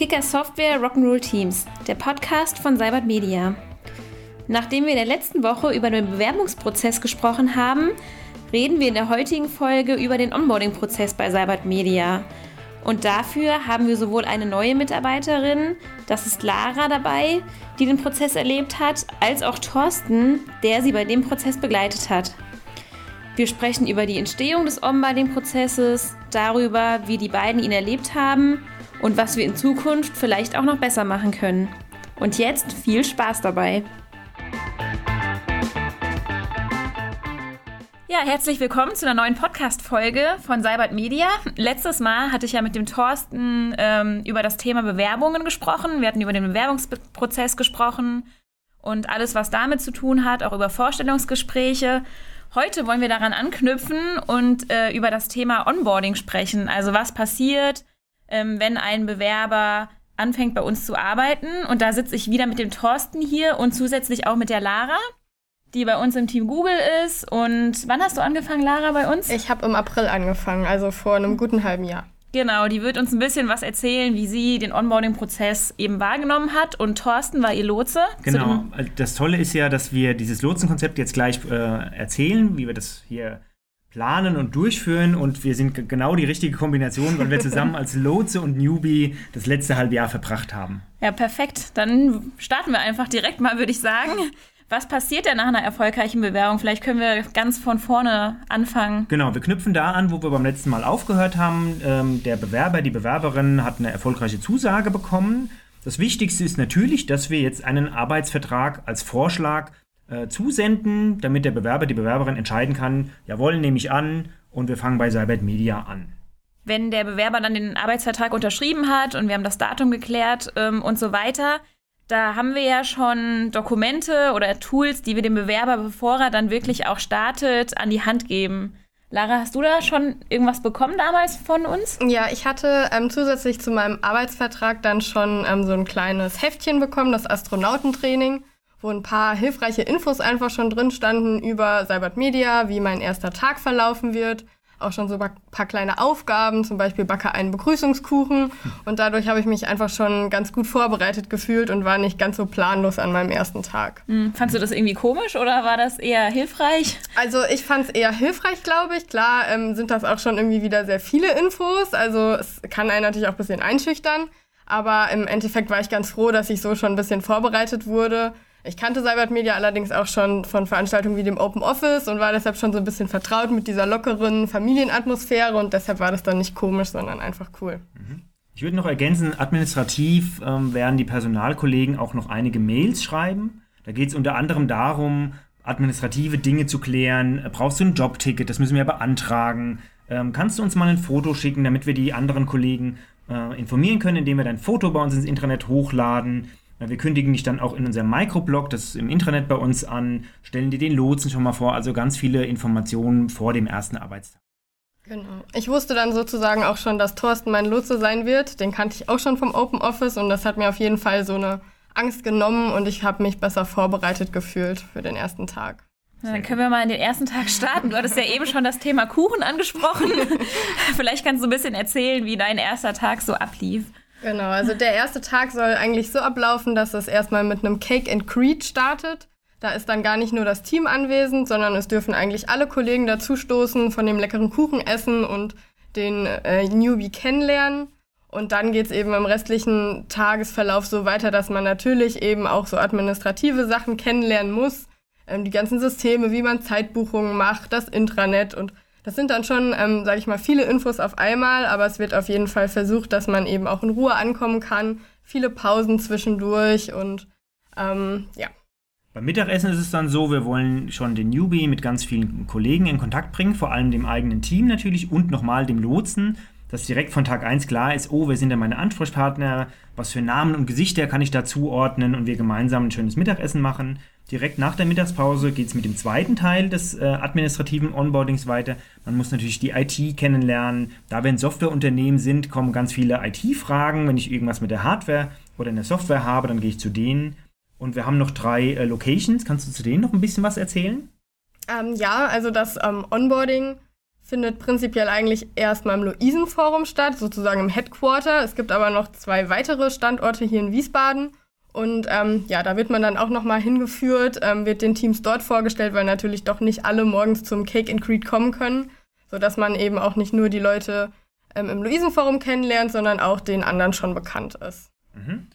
Kicker Software Rock'n'Roll Teams, der Podcast von Cybert Media. Nachdem wir in der letzten Woche über den Bewerbungsprozess gesprochen haben, reden wir in der heutigen Folge über den Onboarding-Prozess bei Cybert Media. Und dafür haben wir sowohl eine neue Mitarbeiterin, das ist Lara dabei, die den Prozess erlebt hat, als auch Thorsten, der sie bei dem Prozess begleitet hat. Wir sprechen über die Entstehung des Onboarding-Prozesses, darüber, wie die beiden ihn erlebt haben und was wir in Zukunft vielleicht auch noch besser machen können. Und jetzt viel Spaß dabei! Ja, herzlich willkommen zu einer neuen Podcast-Folge von Cybert Media. Letztes Mal hatte ich ja mit dem Thorsten ähm, über das Thema Bewerbungen gesprochen. Wir hatten über den Bewerbungsprozess gesprochen und alles, was damit zu tun hat, auch über Vorstellungsgespräche. Heute wollen wir daran anknüpfen und äh, über das Thema Onboarding sprechen. Also was passiert, ähm, wenn ein Bewerber anfängt bei uns zu arbeiten. Und da sitze ich wieder mit dem Thorsten hier und zusätzlich auch mit der Lara die bei uns im Team Google ist. Und wann hast du angefangen, Lara, bei uns? Ich habe im April angefangen, also vor einem guten halben Jahr. Genau, die wird uns ein bisschen was erzählen, wie sie den Onboarding-Prozess eben wahrgenommen hat. Und Thorsten war ihr Lotse. Genau, das Tolle ist ja, dass wir dieses Lotsenkonzept jetzt gleich äh, erzählen, wie wir das hier planen und durchführen. Und wir sind genau die richtige Kombination, weil wir zusammen als Lotse und Newbie das letzte halbe Jahr verbracht haben. Ja, perfekt. Dann starten wir einfach direkt mal, würde ich sagen. Was passiert denn nach einer erfolgreichen Bewerbung? Vielleicht können wir ganz von vorne anfangen. Genau, wir knüpfen da an, wo wir beim letzten Mal aufgehört haben. Ähm, der Bewerber, die Bewerberin hat eine erfolgreiche Zusage bekommen. Das Wichtigste ist natürlich, dass wir jetzt einen Arbeitsvertrag als Vorschlag äh, zusenden, damit der Bewerber, die Bewerberin entscheiden kann, jawohl, nehme ich an und wir fangen bei Cybert Media an. Wenn der Bewerber dann den Arbeitsvertrag unterschrieben hat und wir haben das Datum geklärt ähm, und so weiter, da haben wir ja schon Dokumente oder Tools, die wir dem Bewerber, bevor er dann wirklich auch startet, an die Hand geben. Lara, hast du da schon irgendwas bekommen damals von uns? Ja, ich hatte ähm, zusätzlich zu meinem Arbeitsvertrag dann schon ähm, so ein kleines Heftchen bekommen, das Astronautentraining, wo ein paar hilfreiche Infos einfach schon drin standen über Cybert Media, wie mein erster Tag verlaufen wird auch schon so ein paar kleine Aufgaben, zum Beispiel backe einen Begrüßungskuchen. Und dadurch habe ich mich einfach schon ganz gut vorbereitet gefühlt und war nicht ganz so planlos an meinem ersten Tag. Mhm. Fandst du das irgendwie komisch oder war das eher hilfreich? Also ich fand es eher hilfreich, glaube ich. Klar ähm, sind das auch schon irgendwie wieder sehr viele Infos. Also es kann einen natürlich auch ein bisschen einschüchtern. Aber im Endeffekt war ich ganz froh, dass ich so schon ein bisschen vorbereitet wurde ich kannte Cybert Media allerdings auch schon von Veranstaltungen wie dem Open Office und war deshalb schon so ein bisschen vertraut mit dieser lockeren Familienatmosphäre und deshalb war das dann nicht komisch, sondern einfach cool. Mhm. Ich würde noch ergänzen, administrativ ähm, werden die Personalkollegen auch noch einige Mails schreiben. Da geht es unter anderem darum, administrative Dinge zu klären. Brauchst du ein Jobticket? Das müssen wir beantragen. Ähm, kannst du uns mal ein Foto schicken, damit wir die anderen Kollegen äh, informieren können, indem wir dein Foto bei uns ins Internet hochladen? Wir kündigen dich dann auch in unserem Microblog, das ist im Internet bei uns an, stellen dir den Lotsen schon mal vor, also ganz viele Informationen vor dem ersten Arbeitstag. Genau. Ich wusste dann sozusagen auch schon, dass Thorsten mein Lotse sein wird. Den kannte ich auch schon vom Open Office und das hat mir auf jeden Fall so eine Angst genommen und ich habe mich besser vorbereitet gefühlt für den ersten Tag. Na, dann können wir mal in den ersten Tag starten. Du hattest ja eben schon das Thema Kuchen angesprochen. Vielleicht kannst du ein bisschen erzählen, wie dein erster Tag so ablief. Genau, also der erste Tag soll eigentlich so ablaufen, dass es erstmal mit einem Cake and Creed startet. Da ist dann gar nicht nur das Team anwesend, sondern es dürfen eigentlich alle Kollegen dazustoßen, von dem leckeren Kuchen essen und den äh, Newbie kennenlernen. Und dann geht's eben im restlichen Tagesverlauf so weiter, dass man natürlich eben auch so administrative Sachen kennenlernen muss. Ähm, die ganzen Systeme, wie man Zeitbuchungen macht, das Intranet und das sind dann schon, ähm, sage ich mal, viele Infos auf einmal, aber es wird auf jeden Fall versucht, dass man eben auch in Ruhe ankommen kann. Viele Pausen zwischendurch und ähm, ja. Beim Mittagessen ist es dann so, wir wollen schon den Newbie mit ganz vielen Kollegen in Kontakt bringen, vor allem dem eigenen Team natürlich und nochmal dem Lotsen, dass direkt von Tag 1 klar ist, oh, wer sind denn meine Ansprechpartner, was für Namen und Gesichter kann ich da zuordnen und wir gemeinsam ein schönes Mittagessen machen. Direkt nach der Mittagspause geht es mit dem zweiten Teil des äh, administrativen Onboardings weiter. Man muss natürlich die IT kennenlernen. Da wir ein Softwareunternehmen sind, kommen ganz viele IT-Fragen. Wenn ich irgendwas mit der Hardware oder in der Software habe, dann gehe ich zu denen. Und wir haben noch drei äh, Locations. Kannst du zu denen noch ein bisschen was erzählen? Ähm, ja, also das ähm, Onboarding findet prinzipiell eigentlich erstmal im Luisenforum statt, sozusagen im Headquarter. Es gibt aber noch zwei weitere Standorte hier in Wiesbaden. Und ähm, ja, da wird man dann auch nochmal hingeführt, ähm, wird den Teams dort vorgestellt, weil natürlich doch nicht alle morgens zum Cake and Creed kommen können, sodass man eben auch nicht nur die Leute ähm, im Luisenforum kennenlernt, sondern auch den anderen schon bekannt ist. Mhm.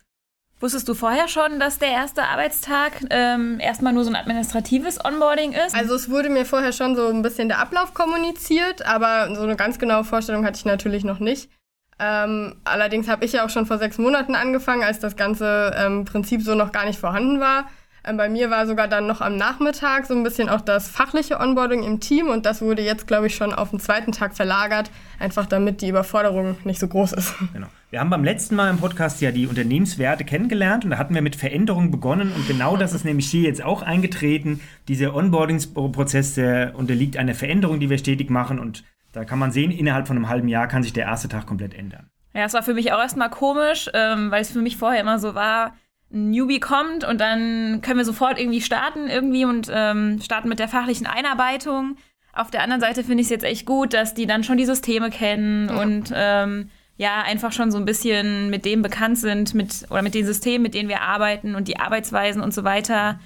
Wusstest du vorher schon, dass der erste Arbeitstag ähm, erstmal nur so ein administratives Onboarding ist? Also es wurde mir vorher schon so ein bisschen der Ablauf kommuniziert, aber so eine ganz genaue Vorstellung hatte ich natürlich noch nicht. Ähm, allerdings habe ich ja auch schon vor sechs Monaten angefangen, als das ganze ähm, Prinzip so noch gar nicht vorhanden war. Ähm, bei mir war sogar dann noch am Nachmittag so ein bisschen auch das fachliche Onboarding im Team und das wurde jetzt, glaube ich, schon auf den zweiten Tag verlagert, einfach damit die Überforderung nicht so groß ist. Genau. Wir haben beim letzten Mal im Podcast ja die Unternehmenswerte kennengelernt und da hatten wir mit Veränderungen begonnen und genau das ist nämlich hier jetzt auch eingetreten. Dieser Onboarding-Prozess, unterliegt einer Veränderung, die wir stetig machen und da kann man sehen, innerhalb von einem halben Jahr kann sich der erste Tag komplett ändern. Ja, es war für mich auch erstmal komisch, ähm, weil es für mich vorher immer so war, ein Newbie kommt und dann können wir sofort irgendwie starten irgendwie und ähm, starten mit der fachlichen Einarbeitung. Auf der anderen Seite finde ich es jetzt echt gut, dass die dann schon die Systeme kennen ja. und ähm, ja, einfach schon so ein bisschen mit dem bekannt sind, mit oder mit den Systemen, mit denen wir arbeiten und die Arbeitsweisen und so weiter.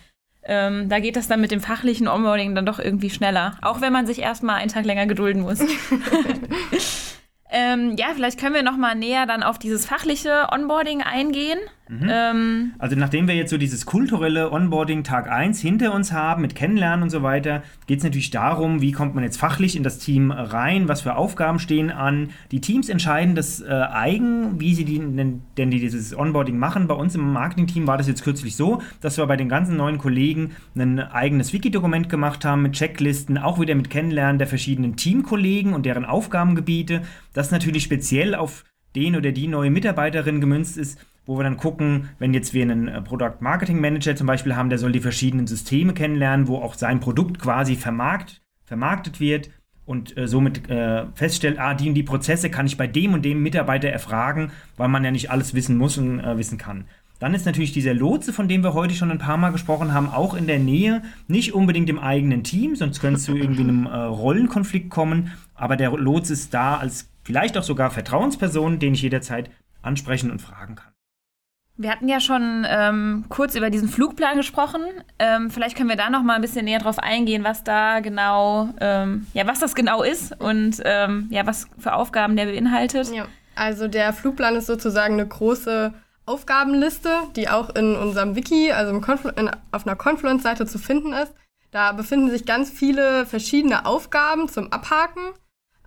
Ähm, da geht das dann mit dem fachlichen Onboarding dann doch irgendwie schneller. Auch wenn man sich erstmal einen Tag länger gedulden muss. ähm, ja, vielleicht können wir noch mal näher dann auf dieses fachliche Onboarding eingehen. Mhm. Ähm, also nachdem wir jetzt so dieses kulturelle Onboarding Tag 1 hinter uns haben, mit Kennenlernen und so weiter, geht es natürlich darum, wie kommt man jetzt fachlich in das Team rein, was für Aufgaben stehen an. Die Teams entscheiden das äh, eigen, wie sie die, denn, denn die dieses Onboarding machen. Bei uns im Marketing-Team war das jetzt kürzlich so, dass wir bei den ganzen neuen Kollegen ein eigenes Wiki-Dokument gemacht haben mit Checklisten, auch wieder mit Kennenlernen der verschiedenen Teamkollegen und deren Aufgabengebiete. Das natürlich speziell auf den oder die neue Mitarbeiterin gemünzt ist, wo wir dann gucken, wenn jetzt wir einen äh, Product Marketing Manager zum Beispiel haben, der soll die verschiedenen Systeme kennenlernen, wo auch sein Produkt quasi vermarkt, vermarktet wird und äh, somit äh, feststellt, ah, die und die Prozesse kann ich bei dem und dem Mitarbeiter erfragen, weil man ja nicht alles wissen muss und äh, wissen kann. Dann ist natürlich dieser Lotse, von dem wir heute schon ein paar Mal gesprochen haben, auch in der Nähe, nicht unbedingt im eigenen Team, sonst könnte es zu irgendwie einem äh, Rollenkonflikt kommen, aber der Lotse ist da als vielleicht auch sogar Vertrauensperson, den ich jederzeit ansprechen und fragen kann. Wir hatten ja schon ähm, kurz über diesen Flugplan gesprochen. Ähm, vielleicht können wir da noch mal ein bisschen näher drauf eingehen, was da genau, ähm, ja, was das genau ist und ähm, ja, was für Aufgaben der beinhaltet. Ja, also der Flugplan ist sozusagen eine große Aufgabenliste, die auch in unserem Wiki, also in, auf einer Confluence-Seite zu finden ist. Da befinden sich ganz viele verschiedene Aufgaben zum Abhaken,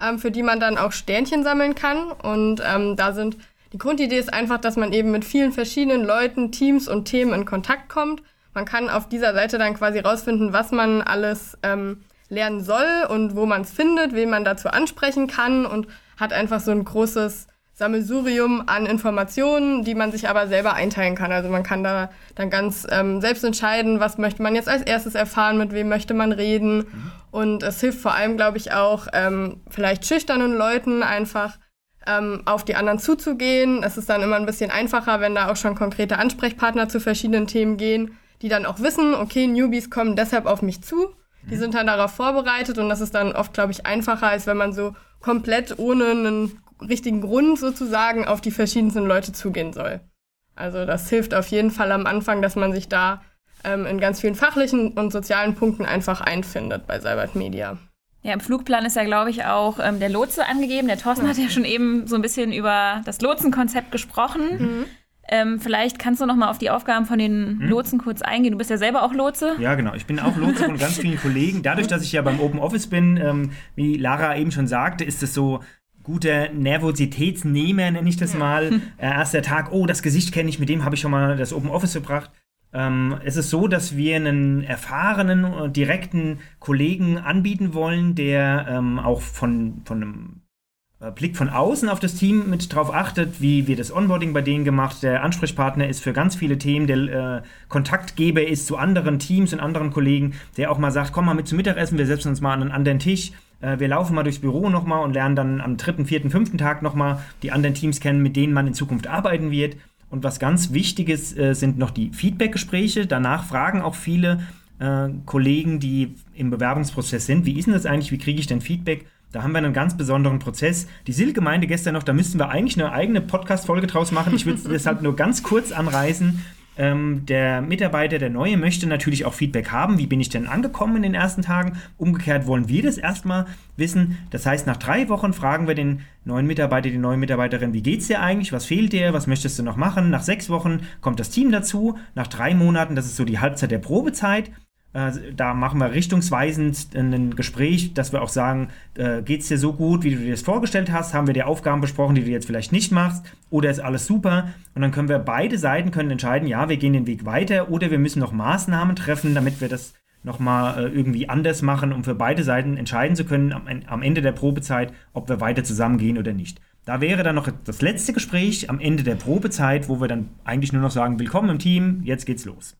ähm, für die man dann auch Sternchen sammeln kann. Und ähm, da sind die Grundidee ist einfach, dass man eben mit vielen verschiedenen Leuten, Teams und Themen in Kontakt kommt. Man kann auf dieser Seite dann quasi rausfinden, was man alles ähm, lernen soll und wo man es findet, wen man dazu ansprechen kann und hat einfach so ein großes Sammelsurium an Informationen, die man sich aber selber einteilen kann. Also man kann da dann ganz ähm, selbst entscheiden, was möchte man jetzt als erstes erfahren, mit wem möchte man reden. Mhm. Und es hilft vor allem, glaube ich, auch ähm, vielleicht schüchternen Leuten einfach ähm, auf die anderen zuzugehen. Es ist dann immer ein bisschen einfacher, wenn da auch schon konkrete Ansprechpartner zu verschiedenen Themen gehen, die dann auch wissen, okay, Newbies kommen deshalb auf mich zu. Die sind dann darauf vorbereitet und das ist dann oft, glaube ich, einfacher, als wenn man so komplett ohne einen richtigen Grund sozusagen auf die verschiedensten Leute zugehen soll. Also das hilft auf jeden Fall am Anfang, dass man sich da ähm, in ganz vielen fachlichen und sozialen Punkten einfach einfindet bei Cybert Media. Ja, im Flugplan ist ja, glaube ich, auch ähm, der Lotse angegeben. Der Thorsten hat ja schon eben so ein bisschen über das Lotsenkonzept gesprochen. Mhm. Ähm, vielleicht kannst du noch mal auf die Aufgaben von den mhm. Lotsen kurz eingehen. Du bist ja selber auch Lotse. Ja, genau. Ich bin auch Lotse von ganz vielen Kollegen. Dadurch, dass ich ja beim Open Office bin, ähm, wie Lara eben schon sagte, ist es so guter Nervositätsnehmer, nenne ich das mal. Äh, erster Tag, oh, das Gesicht kenne ich, mit dem habe ich schon mal das Open Office gebracht. Ähm, es ist so, dass wir einen erfahrenen, äh, direkten Kollegen anbieten wollen, der ähm, auch von, von einem äh, Blick von außen auf das Team mit drauf achtet, wie wird das Onboarding bei denen gemacht. Der Ansprechpartner ist für ganz viele Themen, der äh, Kontaktgeber ist zu anderen Teams und anderen Kollegen, der auch mal sagt, komm mal mit zum Mittagessen, wir setzen uns mal an einen anderen Tisch. Äh, wir laufen mal durchs Büro nochmal und lernen dann am dritten, vierten, fünften Tag nochmal die anderen Teams kennen, mit denen man in Zukunft arbeiten wird. Und was ganz wichtig ist, äh, sind noch die Feedback-Gespräche. Danach fragen auch viele äh, Kollegen, die im Bewerbungsprozess sind, wie ist denn das eigentlich, wie kriege ich denn Feedback? Da haben wir einen ganz besonderen Prozess. Die Silke meinte gestern noch, da müssten wir eigentlich eine eigene Podcast-Folge draus machen. Ich will es deshalb nur ganz kurz anreißen. Ähm, der Mitarbeiter, der Neue, möchte natürlich auch Feedback haben. Wie bin ich denn angekommen in den ersten Tagen? Umgekehrt wollen wir das erstmal wissen. Das heißt, nach drei Wochen fragen wir den neuen Mitarbeiter, die neue Mitarbeiterin, wie geht's dir eigentlich? Was fehlt dir? Was möchtest du noch machen? Nach sechs Wochen kommt das Team dazu. Nach drei Monaten, das ist so die Halbzeit der Probezeit. Äh, da machen wir richtungsweisend ein Gespräch, dass wir auch sagen, äh, geht es dir so gut, wie du dir das vorgestellt hast? Haben wir dir Aufgaben besprochen, die du jetzt vielleicht nicht machst? Oder ist alles super? Und dann können wir beide Seiten können entscheiden, ja, wir gehen den Weg weiter oder wir müssen noch Maßnahmen treffen, damit wir das nochmal äh, irgendwie anders machen, um für beide Seiten entscheiden zu können am, am Ende der Probezeit, ob wir weiter zusammengehen oder nicht. Da wäre dann noch das letzte Gespräch am Ende der Probezeit, wo wir dann eigentlich nur noch sagen, willkommen im Team, jetzt geht's los.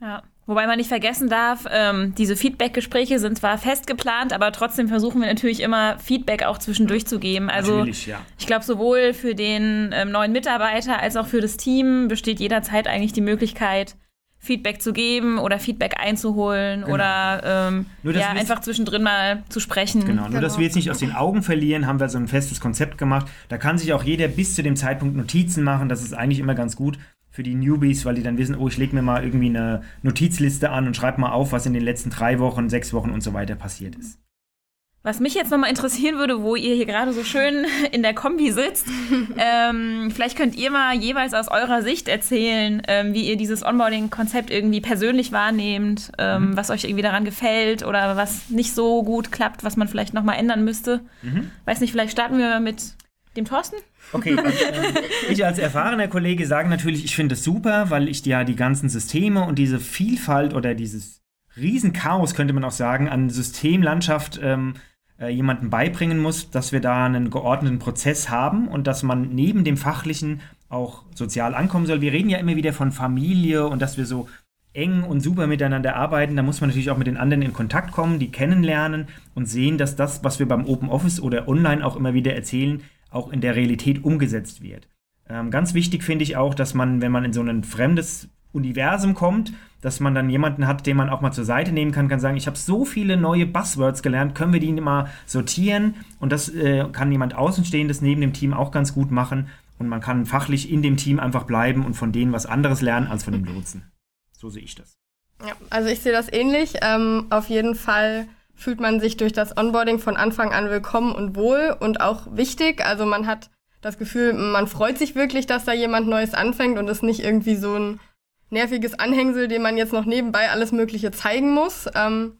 Ja. Wobei man nicht vergessen darf, ähm, diese Feedback-Gespräche sind zwar fest geplant, aber trotzdem versuchen wir natürlich immer Feedback auch zwischendurch zu geben. Also natürlich, ja. ich glaube, sowohl für den ähm, neuen Mitarbeiter als auch für das Team besteht jederzeit eigentlich die Möglichkeit, Feedback zu geben oder Feedback einzuholen genau. oder ähm, nur, ja, einfach zwischendrin mal zu sprechen. Genau, nur genau. dass wir jetzt nicht aus den Augen verlieren, haben wir so ein festes Konzept gemacht. Da kann sich auch jeder bis zu dem Zeitpunkt Notizen machen. Das ist eigentlich immer ganz gut für die Newbies, weil die dann wissen, oh, ich lege mir mal irgendwie eine Notizliste an und schreibe mal auf, was in den letzten drei Wochen, sechs Wochen und so weiter passiert ist. Was mich jetzt nochmal interessieren würde, wo ihr hier gerade so schön in der Kombi sitzt, ähm, vielleicht könnt ihr mal jeweils aus eurer Sicht erzählen, ähm, wie ihr dieses Onboarding-Konzept irgendwie persönlich wahrnehmt, ähm, mhm. was euch irgendwie daran gefällt oder was nicht so gut klappt, was man vielleicht nochmal ändern müsste. Mhm. Weiß nicht, vielleicht starten wir mit dem Thorsten? Okay, und, äh, ich als erfahrener Kollege sage natürlich, ich finde es super, weil ich ja die ganzen Systeme und diese Vielfalt oder dieses Riesenchaos, könnte man auch sagen, an Systemlandschaft ähm, äh, jemandem beibringen muss, dass wir da einen geordneten Prozess haben und dass man neben dem Fachlichen auch sozial ankommen soll. Wir reden ja immer wieder von Familie und dass wir so eng und super miteinander arbeiten, da muss man natürlich auch mit den anderen in Kontakt kommen, die kennenlernen und sehen, dass das, was wir beim Open Office oder online auch immer wieder erzählen, auch in der Realität umgesetzt wird. Ähm, ganz wichtig finde ich auch, dass man, wenn man in so ein fremdes Universum kommt, dass man dann jemanden hat, den man auch mal zur Seite nehmen kann, kann sagen, ich habe so viele neue Buzzwords gelernt, können wir die mal sortieren? Und das äh, kann jemand Außenstehendes neben dem Team auch ganz gut machen. Und man kann fachlich in dem Team einfach bleiben und von denen was anderes lernen als von dem Lotsen. So sehe ich das. Ja, also ich sehe das ähnlich. Ähm, auf jeden Fall fühlt man sich durch das Onboarding von Anfang an willkommen und wohl und auch wichtig. Also man hat das Gefühl, man freut sich wirklich, dass da jemand Neues anfängt und es nicht irgendwie so ein nerviges Anhängsel, dem man jetzt noch nebenbei alles Mögliche zeigen muss. Ähm,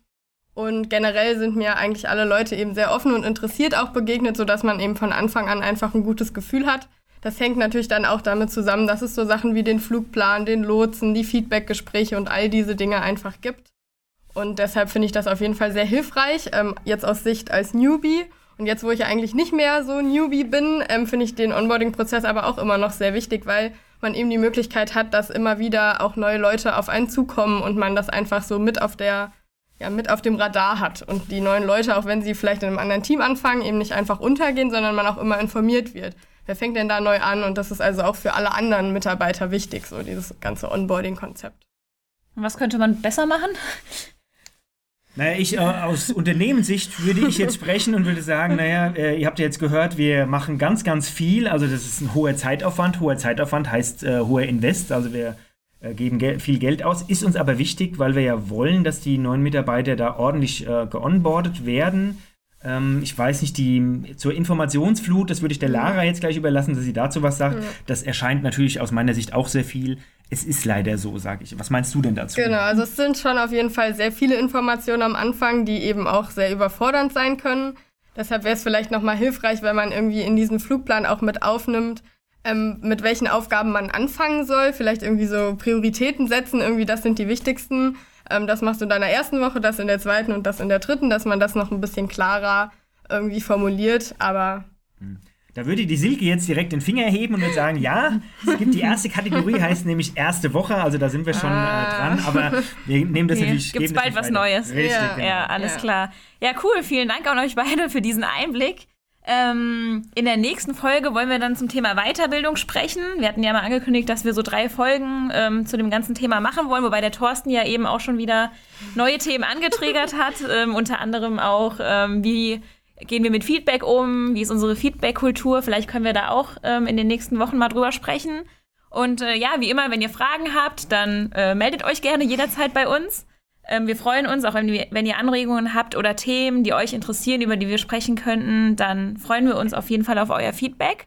und generell sind mir eigentlich alle Leute eben sehr offen und interessiert auch begegnet, sodass man eben von Anfang an einfach ein gutes Gefühl hat. Das hängt natürlich dann auch damit zusammen, dass es so Sachen wie den Flugplan, den Lotsen, die Feedbackgespräche und all diese Dinge einfach gibt. Und deshalb finde ich das auf jeden Fall sehr hilfreich, ähm, jetzt aus Sicht als Newbie. Und jetzt, wo ich eigentlich nicht mehr so Newbie bin, ähm, finde ich den Onboarding-Prozess aber auch immer noch sehr wichtig, weil man eben die Möglichkeit hat, dass immer wieder auch neue Leute auf einen zukommen und man das einfach so mit auf der, ja, mit auf dem Radar hat. Und die neuen Leute, auch wenn sie vielleicht in einem anderen Team anfangen, eben nicht einfach untergehen, sondern man auch immer informiert wird. Wer fängt denn da neu an? Und das ist also auch für alle anderen Mitarbeiter wichtig, so dieses ganze Onboarding-Konzept. Was könnte man besser machen? Naja, ich äh, aus Unternehmenssicht würde ich jetzt sprechen und würde sagen, naja, äh, ihr habt ja jetzt gehört, wir machen ganz, ganz viel. Also das ist ein hoher Zeitaufwand. Hoher Zeitaufwand heißt äh, hoher Invest. Also wir äh, geben Gel viel Geld aus. Ist uns aber wichtig, weil wir ja wollen, dass die neuen Mitarbeiter da ordentlich äh, geonboardet werden. Ähm, ich weiß nicht, die zur Informationsflut, das würde ich der Lara jetzt gleich überlassen, dass sie dazu was sagt. Ja. Das erscheint natürlich aus meiner Sicht auch sehr viel es ist leider so, sage ich. Was meinst du denn dazu? Genau, also es sind schon auf jeden Fall sehr viele Informationen am Anfang, die eben auch sehr überfordernd sein können. Deshalb wäre es vielleicht nochmal hilfreich, wenn man irgendwie in diesen Flugplan auch mit aufnimmt, ähm, mit welchen Aufgaben man anfangen soll. Vielleicht irgendwie so Prioritäten setzen, irgendwie das sind die wichtigsten. Ähm, das machst du in deiner ersten Woche, das in der zweiten und das in der dritten, dass man das noch ein bisschen klarer irgendwie formuliert. Aber hm. Da würde die Silke jetzt direkt den Finger heben und würde sagen, ja, es gibt die erste Kategorie, heißt nämlich erste Woche, also da sind wir schon äh, ah. äh, dran, aber wir nehmen das nee, natürlich. Gibt es bald was Neues. Richtig, ja, genau. ja alles ja. klar. Ja, cool, vielen Dank an euch beide für diesen Einblick. Ähm, in der nächsten Folge wollen wir dann zum Thema Weiterbildung sprechen. Wir hatten ja mal angekündigt, dass wir so drei Folgen ähm, zu dem ganzen Thema machen wollen, wobei der Thorsten ja eben auch schon wieder neue Themen angetriggert hat, ähm, unter anderem auch, ähm, wie gehen wir mit Feedback um? Wie ist unsere Feedback-Kultur? Vielleicht können wir da auch ähm, in den nächsten Wochen mal drüber sprechen. Und äh, ja, wie immer, wenn ihr Fragen habt, dann äh, meldet euch gerne jederzeit bei uns. Ähm, wir freuen uns, auch wenn, wir, wenn ihr Anregungen habt oder Themen, die euch interessieren, über die wir sprechen könnten, dann freuen wir uns auf jeden Fall auf euer Feedback.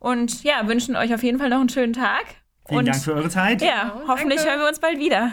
Und ja, wünschen euch auf jeden Fall noch einen schönen Tag. Vielen und, Dank für eure Zeit. Ja, hoffentlich danke. hören wir uns bald wieder.